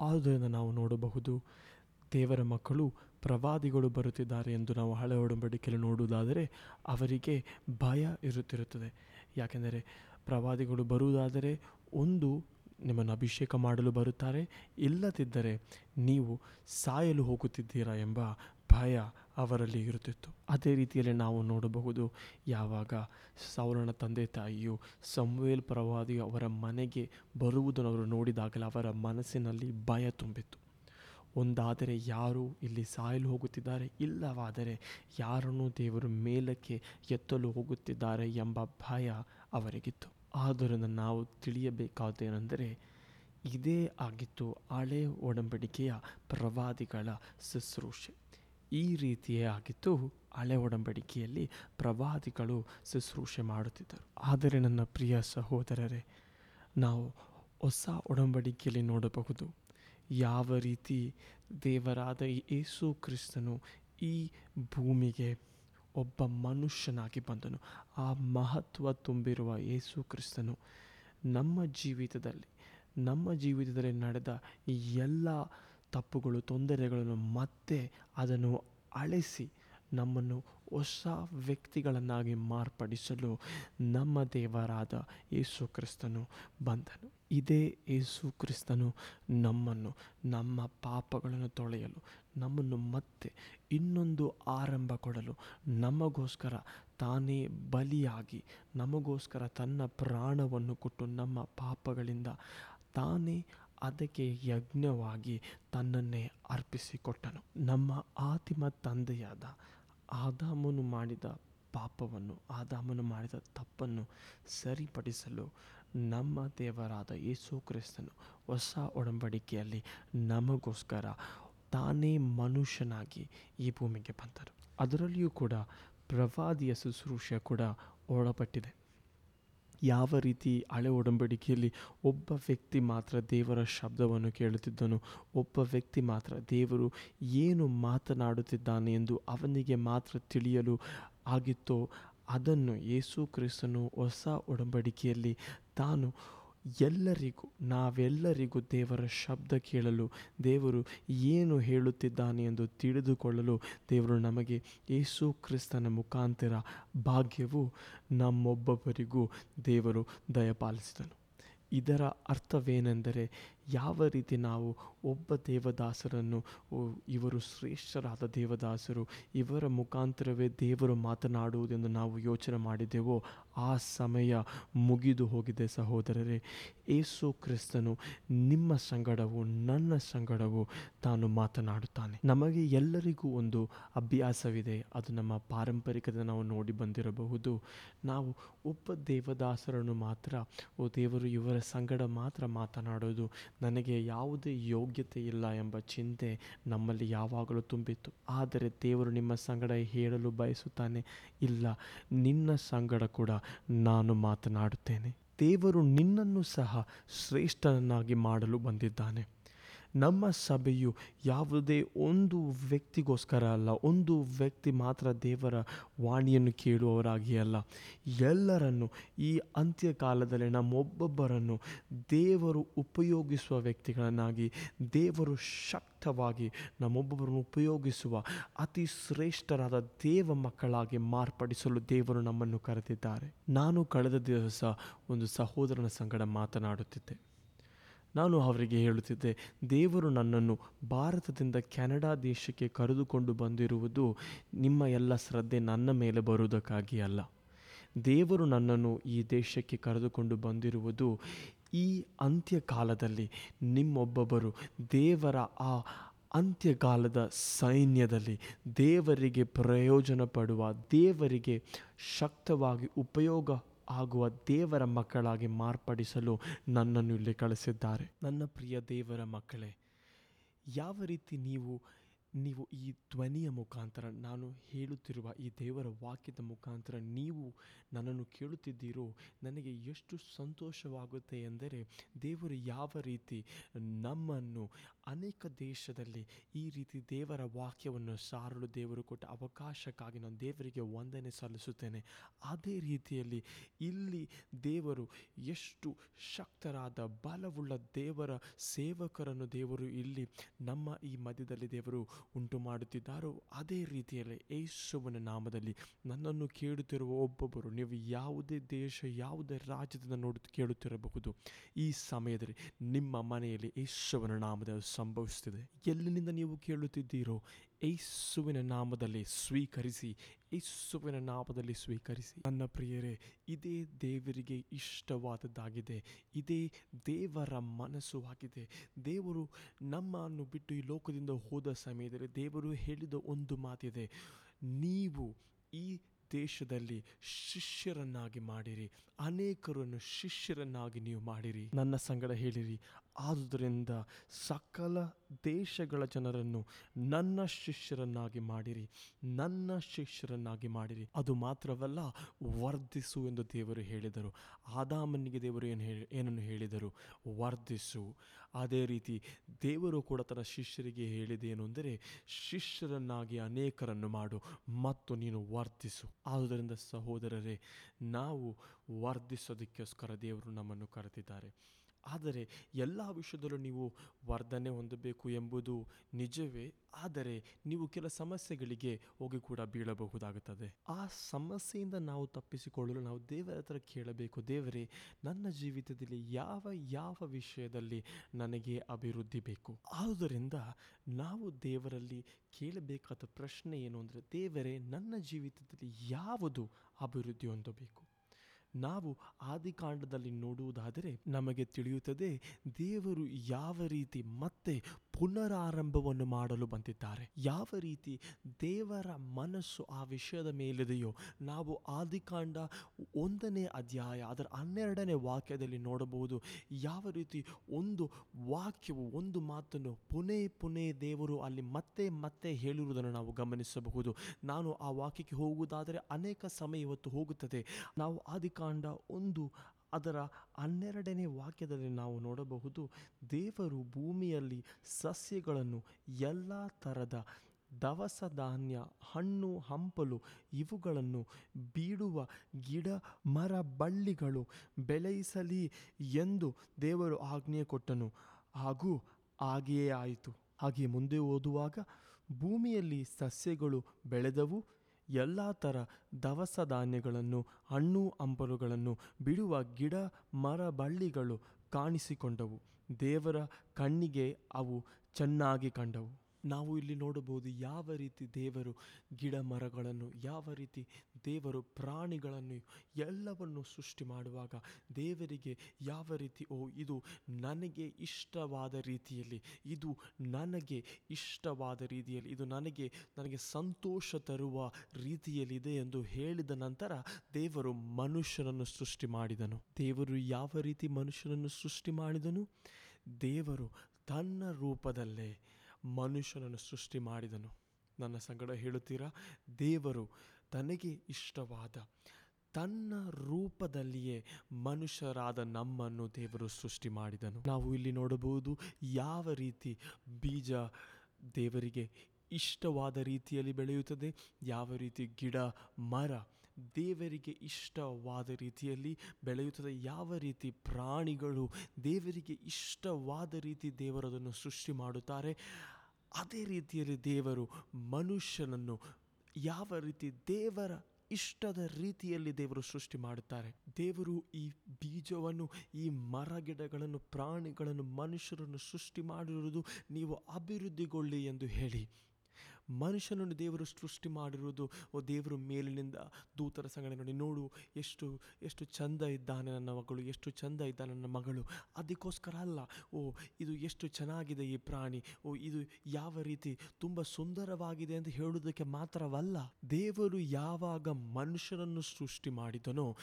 ಆದ್ದರಿಂದ ನಾವು ನೋಡಬಹುದು ದೇವರ ಮಕ್ಕಳು ಪ್ರವಾದಿಗಳು ಬರುತ್ತಿದ್ದಾರೆ ಎಂದು ನಾವು ಹಳೆ ಒಡಂಬಡಿಕೆಯಲ್ಲಿ ನೋಡುವುದಾದರೆ ಅವರಿಗೆ ಭಯ ಇರುತ್ತಿರುತ್ತದೆ. ಯಾಕೆಂದರೆ ಪ್ರವಾದಿಗಳು ಬರುವುದಾದರೆ ಒಂದು ನಿಮ್ಮನ್ನು ಅಭಿಷೇಕ ಮಾಡಲು ಬರುತ್ತಾರೆ, ಇಲ್ಲದಿದ್ದರೆ ನೀವು ಸಾಯಲು ಹೋಗುತ್ತಿದ್ದೀರಾ ಎಂಬ ಭಯ ಅವರಲ್ಲಿ ಇರುತ್ತಿತ್ತು. ಅದೇ ರೀತಿಯಲ್ಲಿ ನಾವು ನೋಡಬಹುದು ಯಾವಾಗ ಸೌರನ ತಂದೆ ತಾಯಿಯು ಸಂವೇಲ್ ಪ್ರವಾದಿ ಅವರ ಮನೆಗೆ ಬರುವುದನ್ನು ಅವರು ನೋಡಿದಾಗಲೇ ಅವರ ಮನಸ್ಸಿನಲ್ಲಿ ಭಯ ತುಂಬಿತ್ತು. ಒಂದಾದರೆ ಯಾರು ಇಲ್ಲಿ ಸಾಯಲು ಹೋಗುತ್ತಿದ್ದಾರೆ? ಇಲ್ಲವಾದರೆ ಯಾರನ್ನು ದೇವರು ಮೇಲಕ್ಕೆ ಎತ್ತಲು ಹೋಗುತ್ತಿದ್ದಾರೆ ಎಂಬ ಭಯ ಅವರಿಗಿತ್ತು. ಆದ್ದರಿಂದ ನಾವು ತಿಳಿಯಬೇಕಾದೇನೆಂದರೆ ಇದೇ ಆಗಿತ್ತು ಹಳೆ ಒಡಂಬಡಿಕೆಯ ಪ್ರವಾದಿಗಳ ಶುಶ್ರೂಷೆ. ಈ ರೀತಿಯೇ ಆಗಿತ್ತು ಹಳೆ ಒಡಂಬಡಿಕೆಯಲ್ಲಿ ಪ್ರವಾದಿಗಳು ಶುಶ್ರೂಷೆ ಮಾಡುತ್ತಿದ್ದರು. ಆದರೆ ನನ್ನ ಪ್ರಿಯ ಸಹೋದರರೇ, ನಾವು ಹೊಸ ಒಡಂಬಡಿಕೆಯಲ್ಲಿ ನೋಡಬಹುದು. ಯಾವ ರೀತಿ ದೇವರಾದ ಯೇಸು ಕ್ರಿಸ್ತನು ಈ ಭೂಮಿಗೆ ಒಬ್ಬ ಮನುಷ್ಯನಾಗಿ ಬಂದನು. ಆ ಮಹತ್ವ ತುಂಬಿರುವ ಯೇಸು ಕ್ರಿಸ್ತನು ನಮ್ಮ ಜೀವಿತದಲ್ಲಿ ನಮ್ಮ ಜೀವಿತದಲ್ಲಿ ನಡೆದ ಎಲ್ಲ ತಪ್ಪುಗಳು, ತೊಂದರೆಗಳನ್ನು ಮತ್ತೆ ಅದನ್ನು ಅಳಿಸಿ ನಮ್ಮನ್ನು ಹೊಸ ವ್ಯಕ್ತಿಗಳನ್ನಾಗಿ ಮಾರ್ಪಡಿಸಲು ನಮ್ಮ ದೇವರಾದ ಯೇಸು ಕ್ರಿಸ್ತನು ಬಂದನು. ಇದೇ ಯೇಸು ಕ್ರಿಸ್ತನು ನಮ್ಮನ್ನು, ನಮ್ಮ ಪಾಪಗಳನ್ನು ತೊಳೆಯಲು, ನಮ್ಮನ್ನು ಮತ್ತೆ ಇನ್ನೊಂದು ಆರಂಭ ಕೊಡಲು ನಮಗೋಸ್ಕರ ತಾನೇ ಬಲಿಯಾಗಿ, ನಮಗೋಸ್ಕರ ತನ್ನ ಪ್ರಾಣವನ್ನು ಕೊಟ್ಟು ನಮ್ಮ ಪಾಪಗಳಿಂದ ತಾನೇ ಅದಕ್ಕೆ ಯಜ್ಞವಾಗಿ ತನ್ನನ್ನೇ ಅರ್ಪಿಸಿಕೊಟ್ಟನು. ನಮ್ಮ ಆತಿಮ ತಂದೆಯಾದ ಆದಾಮನು ಮಾಡಿದ ಪಾಪವನ್ನು, ಆದಾಮನು ಮಾಡಿದ ತಪ್ಪನ್ನು ಸರಿಪಡಿಸಲು ನಮ್ಮ ದೇವರಾದ ಯೇಸು ಕ್ರಿಸ್ತನು ಹೊಸ ಒಡಂಬಡಿಕೆಯಲ್ಲಿ ನಮಗೋಸ್ಕರ ತಾನೇ ಮನುಷ್ಯನಾಗಿ ಈ ಭೂಮಿಗೆ ಬಂದರು. ಅದರಲ್ಲಿಯೂ ಕೂಡ ಪ್ರವಾದಿಯ ಶುಶ್ರೂಷೆ ಕೂಡ ಒಳಪಟ್ಟಿದೆ. ಯಾವ ರೀತಿ ಹಳೆ ಒಡಂಬಡಿಕೆಯಲ್ಲಿ ಒಬ್ಬ ವ್ಯಕ್ತಿ ಮಾತ್ರ ದೇವರ ಶಬ್ದವನ್ನು ಕೇಳುತ್ತಿದ್ದನು, ಒಬ್ಬ ವ್ಯಕ್ತಿ ಮಾತ್ರ ದೇವರು ಏನು ಮಾತನಾಡುತ್ತಿದ್ದಾನೆ ಎಂದು ಅವನಿಗೆ ಮಾತ್ರ ತಿಳಿಯಲು ಆಗಿತ್ತೋ, ಅದನ್ನು ಯೇಸು ಕ್ರಿಸ್ತನು ಹೊಸ ಒಡಂಬಡಿಕೆಯಲ್ಲಿ ತಾನು ಎಲ್ಲರಿಗೂ, ನಾವೆಲ್ಲರಿಗೂ ದೇವರ ಶಬ್ದ ಕೇಳಲು, ದೇವರು ಏನು ಹೇಳುತ್ತಿದ್ದಾನೆ ಎಂದು ತಿಳಿದುಕೊಳ್ಳಲು ದೇವರು ನಮಗೆ ಯೇಸು ಕ್ರಿಸ್ತನ ಮುಖಾಂತರ ಭಾಗ್ಯವು ನಮ್ಮೊಬ್ಬೊಬ್ಬರಿಗೂ ದೇವರು ದಯಪಾಲಿಸಿದನು. ಇದರ ಅರ್ಥವೇನೆಂದರೆ ಯಾವ ರೀತಿ ನಾವು ಒಬ್ಬ ದೇವದಾಸರನ್ನು ಇವರು ಶ್ರೇಷ್ಠರಾದ ದೇವದಾಸರು, ಇವರ ಮುಖಾಂತರವೇ ದೇವರು ಮಾತನಾಡುವುದೆಂದು ನಾವು ಯೋಚನೆ ಮಾಡಿದೆವೋ ಆ ಸಮಯ ಮುಗಿದು ಹೋಗಿದೆ ಸಹೋದರರೇ. ಏಸು ಕ್ರಿಸ್ತನು ನಿಮ್ಮ ಸಂಗಡವು ನನ್ನ ಸಂಗಡವು ತಾನು ಮಾತನಾಡುತ್ತಾನೆ. ನಮಗೆ ಎಲ್ಲರಿಗೂ ಒಂದು ಅಭ್ಯಾಸವಿದೆ. ಅದು ನಮ್ಮ ಪಾರಂಪರಿಕದ ನಾವು ನೋಡಿ ಬಂದಿರಬಹುದು. ನಾವು ಒಬ್ಬ ದೇವದಾಸರನ್ನು ಮಾತ್ರ, ಓ ದೇವರು ಇವರ ಸಂಗಡ ಮಾತ್ರ ಮಾತನಾಡೋದು ನನಗೆ ಯಾವುದೇ ಯೋಗ್ಯತೆ ಇಲ್ಲ ಎಂಬ ಚಿಂತೆ ನಮ್ಮಲ್ಲಿ ಯಾವಾಗಲೂ ತುಂಬಿತ್ತು. ಆದರೆ ದೇವರು ನಿಮ್ಮ ಸಂಗಡ ಹೇಳಲು ಬಯಸುತ್ತಾನೆ? ಇಲ್ಲ, ನಿನ್ನ ಸಂಗಡ ಕೂಡ ನಾನು ಮಾತನಾಡುತ್ತೇನೆ. ದೇವರು ನಿನ್ನನ್ನು ಸಹ ಶ್ರೇಷ್ಠನನ್ನಾಗಿ ಮಾಡಲು ಬಂದಿದ್ದಾನೆ. ನಮ್ಮ ಸಭೆಯು ಯಾವುದೇ ಒಂದು ವ್ಯಕ್ತಿಗೋಸ್ಕರ ಅಲ್ಲ, ಒಂದು ವ್ಯಕ್ತಿ ಮಾತ್ರ ದೇವರ ವಾಣಿಯನ್ನು ಕೇಳುವವರಾಗಿ ಅಲ್ಲ. ಎಲ್ಲರನ್ನು ಈ ಅಂತ್ಯಕಾಲದಲ್ಲಿ ನಮ್ಮೊಬ್ಬೊಬ್ಬರನ್ನು ದೇವರು ಉಪಯೋಗಿಸುವ ವ್ಯಕ್ತಿಗಳನ್ನಾಗಿ, ದೇವರು ಶಕ್ತವಾಗಿ ನಮ್ಮೊಬ್ಬೊಬ್ಬರನ್ನು ಉಪಯೋಗಿಸುವ ಅತಿ ಶ್ರೇಷ್ಠರಾದ ದೇವ ಮಕ್ಕಳಾಗಿ ಮಾರ್ಪಡಿಸಲು ದೇವರು ನಮ್ಮನ್ನು ಕರೆದಿದ್ದಾರೆ. ನಾನು ಕಳೆದ ದಿವಸ ಒಂದು ಸಹೋದರನ ಸಂಗಡ ಮಾತನಾಡುತ್ತಿದ್ದೆ. ನಾನು ಅವರಿಗೆ ಹೇಳುತ್ತಿದ್ದೆ, ದೇವರು ನನ್ನನ್ನು ಭಾರತದಿಂದ ಕೆನಡಾ ದೇಶಕ್ಕೆ ಕರೆದುಕೊಂಡು ಬಂದಿರುವುದು ನಿಮ್ಮ ಎಲ್ಲ ಶ್ರದ್ಧೆ ನನ್ನ ಮೇಲೆ ಬರುವುದಕ್ಕಾಗಿ ಅಲ್ಲ. ದೇವರು ನನ್ನನ್ನು ಈ ದೇಶಕ್ಕೆ ಕರೆದುಕೊಂಡು ಬಂದಿರುವುದು ಈ ಅಂತ್ಯಕಾಲದಲ್ಲಿ. ನಿಮ್ಮೊಬ್ಬೊಬ್ಬರು ದೇವರ ಆ ಅಂತ್ಯಕಾಲದ ಸೈನ್ಯದಲ್ಲಿ ದೇವರಿಗೆ ಪ್ರಯೋಜನ ಪಡುವ ದೇವರಿಗೆ ಶಕ್ತವಾಗಿ ಉಪಯೋಗ ಆಗುವ ದೇವರ ಮಕ್ಕಳಾಗಿ ಮಾರ್ಪಡಿಸಲು ನನ್ನನ್ನು ಇಲ್ಲಿ ಕಳಿಸಿದ್ದಾರೆ ನನ್ನ ಪ್ರಿಯ ದೇವರ ಮಕ್ಕಳೇ, ಯಾವ ರೀತಿ ನೀವು ನೀವು ಈ ಧ್ವನಿಯ ಮುಖಾಂತರ, ನಾನು ಹೇಳುತ್ತಿರುವ ಈ ದೇವರ ವಾಕ್ಯದ ಮುಖಾಂತರ ನೀವು ನನ್ನನ್ನು ಕೇಳುತ್ತಿದ್ದೀರೋ, ನನಗೆ ಎಷ್ಟು ಸಂತೋಷವಾಗುತ್ತೆ ಎಂದರೆ, ದೇವರು ಯಾವ ರೀತಿ ನಮ್ಮನ್ನು ಅನೇಕ ದೇಶದಲ್ಲಿ ಈ ರೀತಿ ದೇವರ ವಾಕ್ಯವನ್ನು ಸಾರಲು ದೇವರು ಕೊಟ್ಟ ಅವಕಾಶಕ್ಕಾಗಿ ನಾನು ದೇವರಿಗೆ ವಂದನೆ ಸಲ್ಲಿಸುತ್ತೇನೆ. ಅದೇ ರೀತಿಯಲ್ಲಿ ಇಲ್ಲಿ ದೇವರು ಎಷ್ಟು ಶಕ್ತರಾದ, ಬಲವುಳ್ಳ ದೇವರ ಸೇವಕರನ್ನು ದೇವರು ಇಲ್ಲಿ ನಮ್ಮ ಈ ಮಧ್ಯದಲ್ಲಿ ದೇವರು ಉಂಟು ಮಾಡುತ್ತಿದ್ದಾರೋ ಅದೇ ರೀತಿಯಲ್ಲಿ ಯೇಸುವನ ನಾಮದಲ್ಲಿ ನನ್ನನ್ನು ಕೇಳುತ್ತಿರುವ ಒಬ್ಬೊಬ್ಬರು, ನೀವು ಯಾವುದೇ ದೇಶ, ಯಾವುದೇ ರಾಜ್ಯದಿಂದ ನೋಡು ಕೇಳುತ್ತಿರಬಹುದು. ಈ ಸಮಯದಲ್ಲಿ ನಿಮ್ಮ ಮನೆಯಲ್ಲಿ ಯೇಸುವನ ನಾಮದಲ್ಲಿ ಸಂಭವಿಸುತ್ತಿದೆ. ಎಲ್ಲಿನಿಂದ ನೀವು ಕೇಳುತ್ತಿದ್ದೀರೋ ಏಸುವಿನ ನಾಮದಲ್ಲಿ ಸ್ವೀಕರಿಸಿ ಏಸುವಿನ ನಾಮದಲ್ಲಿ ಸ್ವೀಕರಿಸಿ. ನನ್ನ ಪ್ರಿಯರೇ, ಇದೇ ದೇವರಿಗೆ ಇಷ್ಟವಾದದ್ದಾಗಿದೆ. ಇದೇ ದೇವರ ಮನಸ್ಸು ಆಗಿದೆ. ದೇವರು ನಮ್ಮನ್ನು ಬಿಟ್ಟು ಈ ಲೋಕದಿಂದ ಹೋದ ಸಮಯದಲ್ಲಿ ದೇವರು ಹೇಳಿದ ಒಂದು ಮಾತಿದೆ. ನೀವು ಈ ದೇಶದಲ್ಲಿ ಶಿಷ್ಯರನ್ನಾಗಿ ಮಾಡಿರಿ. ಅನೇಕರನ್ನು ಶಿಷ್ಯರನ್ನಾಗಿ ನೀವು ಮಾಡಿರಿ. ನನ್ನ ಸಂಗಡ ಹೇಳಿರಿ. ಆದುದರಿಂದ ಸಕಲ ದೇಶಗಳ ಜನರನ್ನು ನನ್ನ ಶಿಷ್ಯರನ್ನಾಗಿ ಮಾಡಿರಿ, ನನ್ನ ಶಿಷ್ಯರನ್ನಾಗಿ ಮಾಡಿರಿ. ಅದು ಮಾತ್ರವಲ್ಲ, ವರ್ಧಿಸು ಎಂದು ದೇವರು ಹೇಳಿದರು. ಆದಾಮನಿಗೆ ದೇವರು ಏನು ಹೇಳಿ, ಏನನ್ನು ಹೇಳಿದರು? ವರ್ಧಿಸು. ಅದೇ ರೀತಿ ದೇವರು ಕೂಡ ತನ್ನ ಶಿಷ್ಯರಿಗೆ ಹೇಳಿದೇನು ಅಂದರೆ, ಶಿಷ್ಯರನ್ನಾಗಿ ಅನೇಕರನ್ನು ಮಾಡು, ಮತ್ತು ನೀನು ವರ್ಧಿಸು. ಆದುದರಿಂದ ಸಹೋದರರೇ, ನಾವು ವರ್ಧಿಸೋದಕ್ಕೋಸ್ಕರ ದೇವರು ನಮ್ಮನ್ನು ಕರೆದಿದ್ದಾರೆ. ಆದರೆ ಎಲ್ಲ ವಿಷಯದಲ್ಲೂ ನೀವು ವರ್ಧನೆ ಹೊಂದಬೇಕು ಎಂಬುದು ನಿಜವೇ. ಆದರೆ ನೀವು ಕೆಲ ಸಮಸ್ಯೆಗಳಿಗೆ ಹೋಗಿ ಕೂಡ ಬೀಳಬಹುದಾಗುತ್ತದೆ. ಆ ಸಮಸ್ಯೆಯಿಂದ ನಾವು ತಪ್ಪಿಸಿಕೊಳ್ಳಲು ನಾವು ದೇವರ ಹತ್ರ ಕೇಳಬೇಕು. ದೇವರೇ, ನನ್ನ ಜೀವಿತದಲ್ಲಿ ಯಾವ ಯಾವ ವಿಷಯದಲ್ಲಿ ನನಗೆ ಅಭಿವೃದ್ಧಿ ಬೇಕು? ಆದುದರಿಂದ ನಾವು ದೇವರಲ್ಲಿ ಕೇಳಬೇಕಾದ ಪ್ರಶ್ನೆ ಏನು ಅಂದರೆ, ದೇವರೇ, ನನ್ನ ಜೀವಿತದಲ್ಲಿ ಯಾವುದು ಅಭಿವೃದ್ಧಿ ಹೊಂದಬೇಕು? ನಾವು ಆದಿಕಾಂಡದಲ್ಲಿ ನೋಡುವುದಾದರೆ ನಮಗೆ ತಿಳಿಯುತ್ತದೆ ದೇವರು ಯಾವ ರೀತಿ ಮತ್ತೆ ಪುನರಾರಂಭವನ್ನು ಮಾಡಲು ಬಂದಿದ್ದಾರೆ. ಯಾವ ರೀತಿ ದೇವರ ಮನಸ್ಸು ಆ ವಿಷಯದ ಮೇಲಿದೆಯೋ, ನಾವು ಆದಿಕಾಂಡ ಒಂದನೇ ಅಧ್ಯಾಯ ಅದರ ಹನ್ನೆರಡನೇ ವಾಕ್ಯದಲ್ಲಿ ನೋಡಬಹುದು. ಯಾವ ರೀತಿ ಒಂದು ವಾಕ್ಯವು, ಒಂದು ಮಾತನ್ನು ಪುನೇ ಪುನೇ ದೇವರು ಅಲ್ಲಿ ಮತ್ತೆ ಮತ್ತೆ ಹೇಳಿರುವುದನ್ನು ನಾವು ಗಮನಿಸಬಹುದು. ನಾನು ಆ ವಾಕ್ಯಕ್ಕೆ ಹೋಗುವುದಾದರೆ ಅನೇಕ ಸಮಯ ಇವತ್ತು ಹೋಗುತ್ತದೆ. ನಾವು ಆದಿಕಾಂಡ ಒಂದು ಅದರ ಹನ್ನೆರಡನೇ ವಾಕ್ಯದಲ್ಲಿ ನಾವು ನೋಡಬಹುದು, ದೇವರು ಭೂಮಿಯಲ್ಲಿ ಸಸ್ಯಗಳನ್ನು ಎಲ್ಲ ಥರದ ದವಸ ಧಾನ್ಯ, ಹಣ್ಣು, ಹಂಪಲು ಇವುಗಳನ್ನು ಬೀಡುವ ಗಿಡ, ಮರ, ಬಳ್ಳಿಗಳು ಬೆಳೆಯಿಸಲಿ ಎಂದು ದೇವರು ಆಜ್ಞೆ ಕೊಟ್ಟನು. ಹಾಗೂ ಹಾಗೆಯೇ ಆಯಿತು. ಹಾಗೆ ಮುಂದೆ ಓದುವಾಗ, ಭೂಮಿಯಲ್ಲಿ ಸಸ್ಯಗಳು ಬೆಳೆದವು ಎಲ್ಲ ಥರ ದವಸ ಧಾನ್ಯಗಳನ್ನು, ಹಣ್ಣು, ಹಂಪಲುಗಳನ್ನು, ಬಿಡುವ ಗಿಡ, ಮರ, ಬಳ್ಳಿಗಳು ಕಾಣಿಸಿಕೊಂಡವು. ದೇವರ ಕಣ್ಣಿಗೆ ಅವು ಚೆನ್ನಾಗಿ ಕಂಡವು. ನಾವು ಇಲ್ಲಿ ನೋಡಬಹುದು ಯಾವ ರೀತಿ ದೇವರು ಗಿಡ ಮರಗಳನ್ನು, ಯಾವ ರೀತಿ ದೇವರು ಪ್ರಾಣಿಗಳನ್ನು ಎಲ್ಲವನ್ನು ಸೃಷ್ಟಿ ಮಾಡುವಾಗ ದೇವರಿಗೆ ಯಾವ ರೀತಿ, ಓ, ಇದು ನನಗೆ ಇಷ್ಟವಾದ ರೀತಿಯಲ್ಲಿ, ಇದು ನನಗೆ ಇಷ್ಟವಾದ ರೀತಿಯಲ್ಲಿ, ಇದು ನನಗೆ ನನಗೆ ಸಂತೋಷ ತರುವ ರೀತಿಯಲ್ಲಿದೆ ಎಂದು ಹೇಳಿದ ನಂತರ ದೇವರು ಮನುಷ್ಯನನ್ನು ಸೃಷ್ಟಿ ಮಾಡಿದನು. ದೇವರು ಯಾವ ರೀತಿ ಮನುಷ್ಯನನ್ನು ಸೃಷ್ಟಿ ಮಾಡಿದನು? ದೇವರು ತನ್ನ ರೂಪದಲ್ಲೇ ಮನುಷ್ಯನನ್ನು ಸೃಷ್ಟಿ ಮಾಡಿದನು. ನನ್ನ ಸಂಗಡ ಹೇಳುತ್ತೀರಾ? ದೇವರು ತನಗೆ ಇಷ್ಟವಾದ, ತನ್ನ ರೂಪದಲ್ಲಿಯೇ ಮನುಷ್ಯರಾದ ನಮ್ಮನ್ನು ದೇವರು ಸೃಷ್ಟಿ ಮಾಡಿದನು. ನಾವು ಇಲ್ಲಿ ನೋಡಬಹುದು ಯಾವ ರೀತಿ ಬೀಜ ದೇವರಿಗೆ ಇಷ್ಟವಾದ ರೀತಿಯಲ್ಲಿ ಬೆಳೆಯುತ್ತದೆ, ಯಾವ ರೀತಿ ಗಿಡ, ಮರ ದೇವರಿಗೆ ಇಷ್ಟವಾದ ರೀತಿಯಲ್ಲಿ ಬೆಳೆಯುತ್ತದೆ, ಯಾವ ರೀತಿ ಪ್ರಾಣಿಗಳು ದೇವರಿಗೆ ಇಷ್ಟವಾದ ರೀತಿ ದೇವರದನ್ನು ಸೃಷ್ಟಿ ಮಾಡುತ್ತಾರೆ. ಅದೇ ರೀತಿಯಲ್ಲಿ ದೇವರು ಮನುಷ್ಯನನ್ನು ಯಾವ ರೀತಿ ದೇವರ ಇಷ್ಟದ ರೀತಿಯಲ್ಲಿ ದೇವರು ಸೃಷ್ಟಿ ಮಾಡುತ್ತಾರೆ. ದೇವರು ಈ ಬೀಜವನ್ನು, ಈ ಮರ ಗಿಡಗಳನ್ನು ಪ್ರಾಣಿಗಳನ್ನು, ಮನುಷ್ಯರನ್ನು ಸೃಷ್ಟಿ ಮಾಡಿರುವುದು ನೀವು ಅಭಿವೃದ್ಧಿಗೊಳ್ಳಿ ಎಂದು ಹೇಳಿ. ಮನುಷ್ಯನನ್ನು ದೇವರು ಸೃಷ್ಟಿ ಮಾಡಿರುವುದು, ಓ ದೇವರು ಮೇಲಿನಿಂದ ದೂತರ ಸಂಗಡ ನೋಡಿ, ನೋಡು ಎಷ್ಟು ಎಷ್ಟು ಚಂದ ಇದ್ದಾನೆ ನನ್ನ ಮಗಳು, ಎಷ್ಟು ಚಂದ ಇದ್ದಾನೆ ನನ್ನ ಮಗಳು. ಅದಕ್ಕೋಸ್ಕರ ಅಲ್ಲ, ಓ ಇದು ಎಷ್ಟು ಚೆನ್ನಾಗಿದೆ ಈ ಪ್ರಾಣಿ, ಓ ಇದು ಯಾವ ರೀತಿ ತುಂಬ ಸುಂದರವಾಗಿದೆ ಅಂತ ಹೇಳುವುದಕ್ಕೆ ಮಾತ್ರವಲ್ಲ, ದೇವರು ಯಾವಾಗ ಮನುಷ್ಯನನ್ನು ಸೃಷ್ಟಿ ಮಾಡಿದನೋ,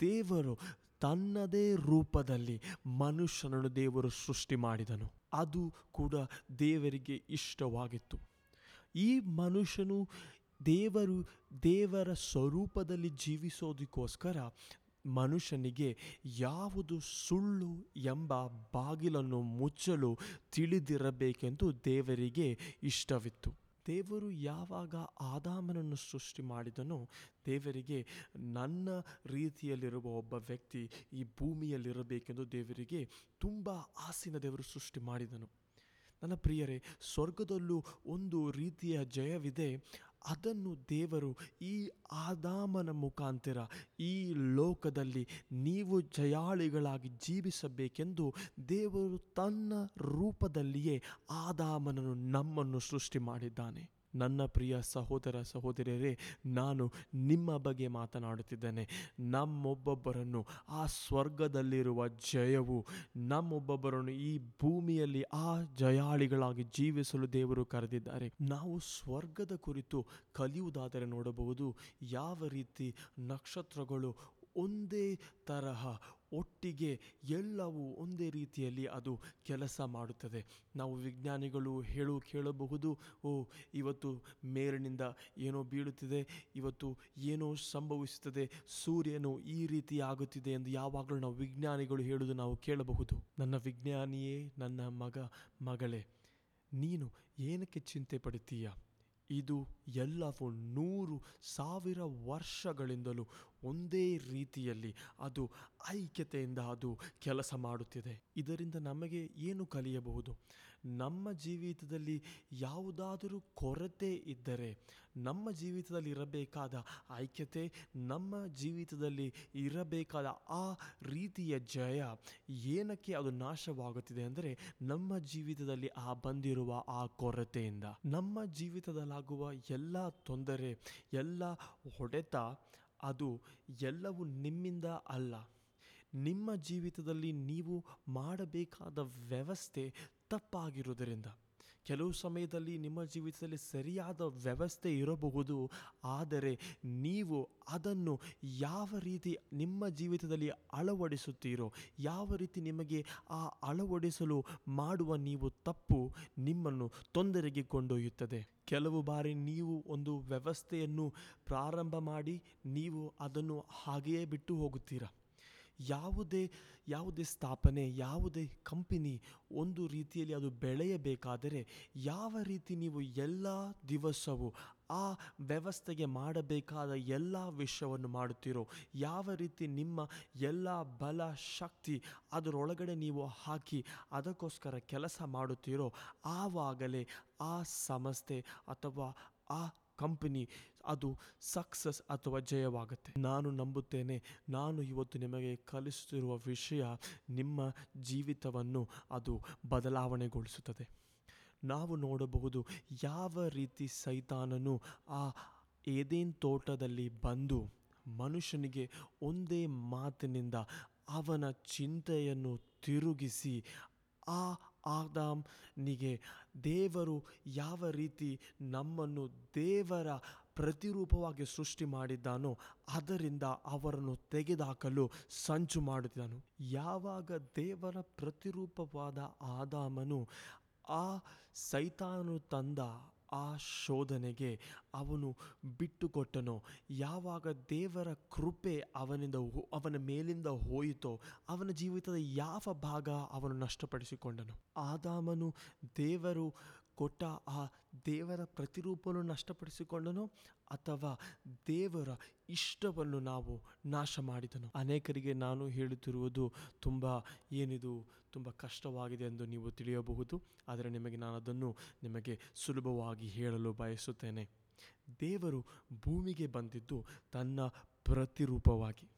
ದೇವರು ತನ್ನದೇ ರೂಪದಲ್ಲಿ ಮನುಷ್ಯನನ್ನು ದೇವರು ಸೃಷ್ಟಿ ಮಾಡಿದನು. ಅದು ಕೂಡ ದೇವರಿಗೆ ಇಷ್ಟವಾಗಿತ್ತು. ಈ ಮನುಷ್ಯನು ದೇವರು, ದೇವರ ಸ್ವರೂಪದಲ್ಲಿ ಜೀವಿಸೋದಕ್ಕೋಸ್ಕರ ಮನುಷ್ಯನಿಗೆ ಯಾವುದು ಸುಳ್ಳು ಎಂಬ ಬಾಗಿಲನ್ನು ಮುಚ್ಚಲು ತಿಳಿದಿರಬೇಕೆಂದು ದೇವರಿಗೆ ಇಷ್ಟವಿತ್ತು. ದೇವರು ಯಾವಾಗ ಆದಾಮನನ್ನು ಸೃಷ್ಟಿ ಮಾಡಿದನೋ ದೇವರಿಗೆ ನನ್ನ ರೀತಿಯಲ್ಲಿರುವ ಒಬ್ಬ ವ್ಯಕ್ತಿ ಈ ಭೂಮಿಯಲ್ಲಿರಬೇಕೆಂದು ದೇವರಿಗೆ ತುಂಬ ಆಸಿನ ದೇವರು ಸೃಷ್ಟಿ ಮಾಡಿದನು. ನನ್ನ ಪ್ರಿಯರೇ, ಸ್ವರ್ಗದಲ್ಲೂ ಒಂದು ರೀತಿಯ ಜಯವಿದೆ. ಅದನ್ನು ದೇವರು ಈ ಆದಾಮನ ಮುಖಾಂತರ ಈ ಲೋಕದಲ್ಲಿ ನೀವು ಜಯಾಳಿಗಳಾಗಿ ಜೀವಿಸಬೇಕೆಂದು ದೇವರು ತನ್ನ ರೂಪದಲ್ಲಿಯೇ ಆದಾಮನನ್ನು ನಮ್ಮನ್ನು ಸೃಷ್ಟಿ ಮಾಡಿದ್ದಾನೆ ನನ್ನ ಪ್ರಿಯ ಸಹೋದರ ಸಹೋದರಿಯರೇ, ನಾನು ನಿಮ್ಮ ಬಗ್ಗೆ ಮಾತನಾಡುತ್ತಿದ್ದೇನೆ. ನಮ್ಮೊಬ್ಬೊಬ್ಬರನ್ನು ಆ ಸ್ವರ್ಗದಲ್ಲಿರುವ ಜಯವು, ನಮ್ಮೊಬ್ಬೊಬ್ಬರನ್ನು ಈ ಭೂಮಿಯಲ್ಲಿ ಆ ಜಯಾಳಿಗಳಾಗಿ ಜೀವಿಸಲು ದೇವರು ಕರೆದಿದ್ದಾರೆ. ನಾವು ಸ್ವರ್ಗದ ಕುರಿತು ಕಲಿಯುವುದಾದರೆ ನೋಡಬಹುದು, ಯಾವ ರೀತಿ ನಕ್ಷತ್ರಗಳು ಒಂದೇ ತರಹ ಒಟ್ಟಿಗೆ ಎಲ್ಲವೂ ಒಂದೇ ರೀತಿಯಲ್ಲಿ ಅದು ಕೆಲಸ ಮಾಡುತ್ತದೆ. ನಾವು ವಿಜ್ಞಾನಿಗಳು ಹೇಳು ಕೇಳಬಹುದು, ಓ, ಇವತ್ತು ಮೇಲಿನಿಂದ ಏನೋ ಬೀಳುತ್ತಿದೆ, ಇವತ್ತು ಏನೋ ಸಂಭವಿಸುತ್ತದೆ, ಸೂರ್ಯನು ಈ ರೀತಿ ಆಗುತ್ತಿದೆ ಎಂದು ಯಾವಾಗಲೂ ನಾವು ವಿಜ್ಞಾನಿಗಳು ಹೇಳುವುದು ನಾವು ಕೇಳಬಹುದು. ನನ್ನ ವಿಜ್ಞಾನಿಯೇ, ನನ್ನ ಮಗ, ಮಗಳೇ, ನೀನು ಏನಕ್ಕೆ ಚಿಂತೆ ಪಡುತ್ತೀಯ? ಇದು ಎಲ್ಲವೂ ನೂರು ಸಾವಿರ ವರ್ಷಗಳಿಂದಲೂ ಒಂದೇ ರೀತಿಯಲ್ಲಿ ಅದು ಐಕ್ಯತೆಯಿಂದ ಅದು ಕೆಲಸ ಮಾಡುತ್ತಿದೆ. ಇದರಿಂದ ನಮಗೆ ಏನು ಕಲಿಯಬಹುದು? ನಮ್ಮ ಜೀವಿತದಲ್ಲಿ ಯಾವುದಾದರೂ ಕೊರತೆ ಇದ್ದರೆ, ನಮ್ಮ ಜೀವಿತದಲ್ಲಿ ಇರಬೇಕಾದ ಐಕ್ಯತೆ, ನಮ್ಮ ಜೀವಿತದಲ್ಲಿ ಇರಬೇಕಾದ ಆ ರೀತಿಯ ಜಯ ಏನಕ್ಕೆ ಅದು ನಾಶವಾಗುತ್ತಿದೆ ಅಂದರೆ, ನಮ್ಮ ಜೀವಿತದಲ್ಲಿ ಆ ಬಂದಿರುವ ಆ ಕೊರತೆಯಿಂದ. ನಮ್ಮ ಜೀವಿತದಲ್ಲಾಗುವ ಎಲ್ಲ ತೊಂದರೆ, ಎಲ್ಲ ಹೊಡೆತ ಅದು ಎಲ್ಲವೂ ನಿಮ್ಮಿಂದ ಅಲ್ಲ. ನಿಮ್ಮ ಜೀವಿತದಲ್ಲಿ ನೀವು ಮಾಡಬೇಕಾದ ವ್ಯವಸ್ಥೆ ತಪ್ಪಾಗಿರುವುದರಿಂದ. ಕೆಲವು ಸಮಯದಲ್ಲಿ ನಿಮ್ಮ ಜೀವಿತದಲ್ಲಿ ಸರಿಯಾದ ವ್ಯವಸ್ಥೆ ಇರಬಹುದು, ಆದರೆ ನೀವು ಅದನ್ನು ಯಾವ ರೀತಿ ನಿಮ್ಮ ಜೀವಿತದಲ್ಲಿ ಅಳವಡಿಸುತ್ತೀರೋ, ಯಾವ ರೀತಿ ನಿಮಗೆ ಆ ಅಳವಡಿಸಲು ಮಾಡುವ ನೀವು ತಪ್ಪು ನಿಮ್ಮನ್ನು ತೊಂದರೆಗೆ ಕೊಂಡೊಯ್ಯುತ್ತದೆ. ಕೆಲವು ಬಾರಿ ನೀವು ಒಂದು ವ್ಯವಸ್ಥೆಯನ್ನು ಪ್ರಾರಂಭ ಮಾಡಿ ನೀವು ಅದನ್ನು ಹಾಗೆಯೇ ಬಿಟ್ಟು ಹೋಗುತ್ತೀರಾ? ಯಾವುದೇ ಯಾವುದೇ ಸ್ಥಾಪನೆ, ಯಾವುದೇ ಕಂಪನಿ ಒಂದು ರೀತಿಯಲ್ಲಿ ಅದು ಬೆಳೆಯಬೇಕಾದರೆ ಯಾವ ರೀತಿ ನೀವು ಎಲ್ಲ ದಿವಸವೂ ಆ ವ್ಯವಸ್ಥೆಗೆ ಮಾಡಬೇಕಾದ ಎಲ್ಲ ವಿಷಯವನ್ನು ಮಾಡುತ್ತೀರೋ, ಯಾವ ರೀತಿ ನಿಮ್ಮ ಎಲ್ಲ ಬಲ ಶಕ್ತಿ ಅದರೊಳಗಡೆ ನೀವು ಹಾಕಿ ಅದಕ್ಕೋಸ್ಕರ ಕೆಲಸ ಮಾಡುತ್ತೀರೋ, ಆವಾಗಲೇ ಆ ಸಂಸ್ಥೆ ಅಥವಾ ಆ ಕಂಪನಿ ಅದು ಸಕ್ಸಸ್ ಅಥವಾ ಜಯವಾಗುತ್ತೆ. ನಾನು ನಂಬುತ್ತೇನೆ, ನಾನು ಇವತ್ತು ನಿಮಗೆ ಕಲಿಸುತ್ತಿರುವ ವಿಷಯ ನಿಮ್ಮ ಜೀವಿತವನ್ನು ಅದು ಬದಲಾವಣೆಗೊಳಿಸುತ್ತದೆ. ನಾವು ನೋಡಬಹುದು ಯಾವ ರೀತಿ ಸೈತಾನನು ಆ ಏದೇನ್ ತೋಟದಲ್ಲಿ ಬಂದು ಮನುಷ್ಯನಿಗೆ ಒಂದೇ ಮಾತಿನಿಂದ ಅವನ ಚಿಂತೆಯನ್ನು ತಿರುಗಿಸಿ, ಆ ಆದಾಮ್ನಿಗೆ ದೇವರು ಯಾವ ರೀತಿ ನಮ್ಮನ್ನು ದೇವರ ಪ್ರತಿರೂಪವಾಗಿ ಸೃಷ್ಟಿ ಮಾಡಿದ್ದಾನೋ ಅದರಿಂದ ಅವರನ್ನು ತೆಗೆದುಹಾಕಲು ಸಂಚು ಮಾಡುತ್ತಿದ್ದನು. ಯಾವಾಗ ದೇವರ ಪ್ರತಿರೂಪವಾದ ಆದಾಮನು ಆ ಸೈತಾನನು ತಂದ ಆ ಶೋಧನೆಗೆ ಅವನು ಬಿಟ್ಟುಕೊಟ್ಟನೋ, ಯಾವಾಗ ದೇವರ ಕೃಪೆ ಅವನಿಂದ ಅವನ ಮೇಲಿಂದ ಹೋಯಿತೋ, ಅವನ ಜೀವಿತದ ಯಾವ ಭಾಗ ಅವನು ನಷ್ಟಪಡಿಸಿಕೊಂಡನು, ಆದಾಮನು ದೇವರು ಕೊಟ್ಟ ಆ ದೇವರ ಪ್ರತಿರೂಪವನ್ನು ನಷ್ಟಪಡಿಸಿಕೊಂಡನು ಅಥವಾ ದೇವರ ಇಷ್ಟವನ್ನು ನಾವು ನಾಶ ಮಾಡಿದನು. ಅನೇಕರಿಗೆ ನಾನು ಹೇಳುತ್ತಿರುವುದು ತುಂಬ ಏನಿದು, ತುಂಬ ಕಷ್ಟವಾಗಿದೆ ಎಂದು ನೀವು ತಿಳಿಯಬಹುದು. ಆದರೆ ನಿಮಗೆ ನಾನು ಅದನ್ನು ನಿಮಗೆ ಸುಲಭವಾಗಿ ಹೇಳಲು ಬಯಸುತ್ತೇನೆ. ದೇವರು ಭೂಮಿಗೆ ಬಂದಿದ್ದು ತನ್ನ ಪ್ರತಿರೂಪವಾಗಿ.